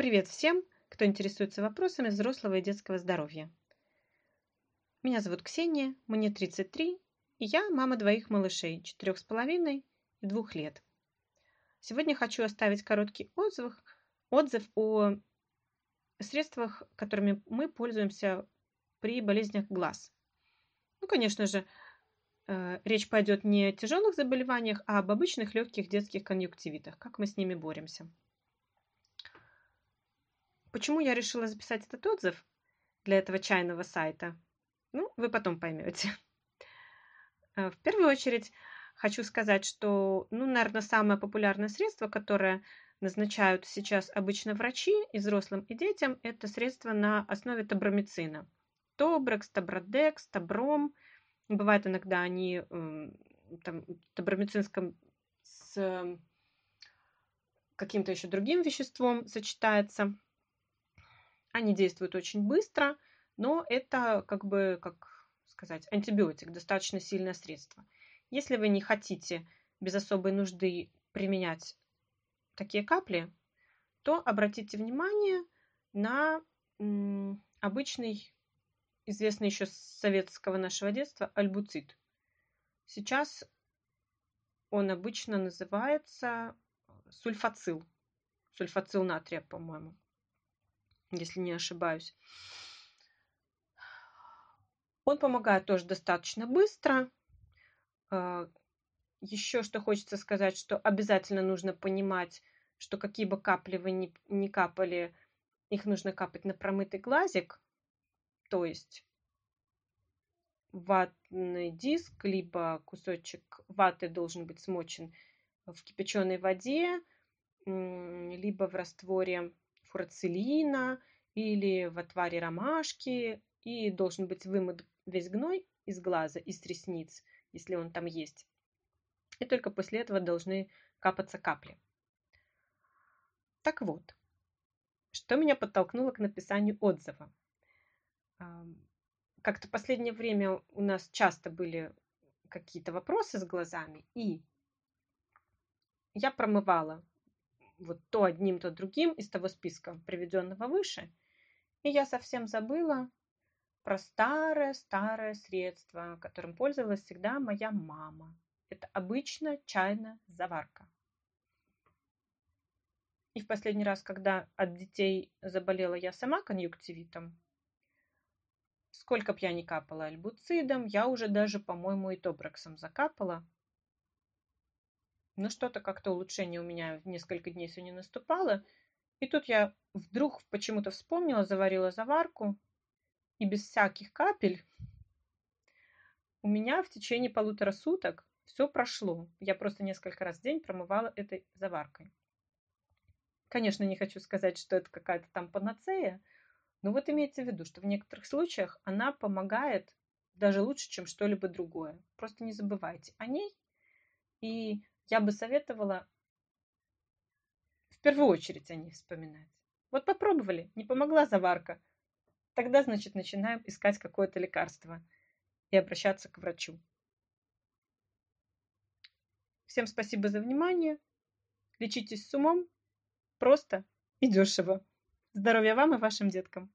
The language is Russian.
Привет всем, кто интересуется вопросами взрослого и детского здоровья. Меня зовут Ксения, мне 33, и я мама двоих малышей, четырех с половиной и двух лет. Сегодня хочу оставить короткий отзыв, отзыв о средствах, которыми мы пользуемся при болезнях глаз. Ну, конечно же, э, речь пойдет не о тяжелых заболеваниях, а об обычных легких детских конъюнктивитах, как мы с ними боремся. Почему я решила записать этот отзыв для этого чайного сайта? Ну, вы потом поймете. Э, в первую очередь хочу сказать, что, ну, наверное, самое популярное средство, которое назначают сейчас обычно врачи и взрослым, и детям, это средство на основе табромицина. Тобрекс, Табродекс, Табром. Бывает иногда они там, табромицинском с каким-то еще другим веществом сочетается. Они действуют очень быстро, но это как бы, как сказать, антибиотик, достаточно сильное средство. Если вы не хотите без особой нужды применять такие капли, то обратите внимание на обычный, известный еще с советского нашего детства, альбуцит. Сейчас он обычно называется сульфацил. Сульфацил натрия, по-моему если не ошибаюсь. Он помогает тоже достаточно быстро. А, Еще что хочется сказать, что обязательно нужно понимать, что какие бы капли вы ни, ни капали, их нужно капать на промытый глазик, то есть ватный диск, либо кусочек ваты должен быть смочен в кипяченой воде, либо в растворе фурацилина или в отваре ромашки, и должен быть вымыт весь гной из глаза, из ресниц, если он там есть. И только после этого должны капаться капли. Так вот, что меня подтолкнуло к написанию отзыва? Как-то в последнее время у нас часто были какие-то вопросы с глазами, и я промывала вот то одним, то другим из того списка, приведенного выше. И я совсем забыла про старое-старое средство, которым пользовалась всегда моя мама. Это обычно чайная заварка. И в последний раз, когда от детей заболела я сама конъюнктивитом, сколько б я ни капала альбуцидом, я уже даже, по-моему, и тобраксом закапала, но что-то как-то улучшение у меня в несколько дней не наступало. И тут я вдруг почему-то вспомнила, заварила заварку, и без всяких капель у меня в течение полутора суток все прошло. Я просто несколько раз в день промывала этой заваркой. Конечно, не хочу сказать, что это какая-то там панацея, но вот имейте в виду, что в некоторых случаях она помогает даже лучше, чем что-либо другое. Просто не забывайте о ней и я бы советовала в первую очередь о ней вспоминать. Вот попробовали, не помогла заварка. Тогда, значит, начинаем искать какое-то лекарство и обращаться к врачу. Всем спасибо за внимание. Лечитесь с умом, просто и дешево. Здоровья вам и вашим деткам!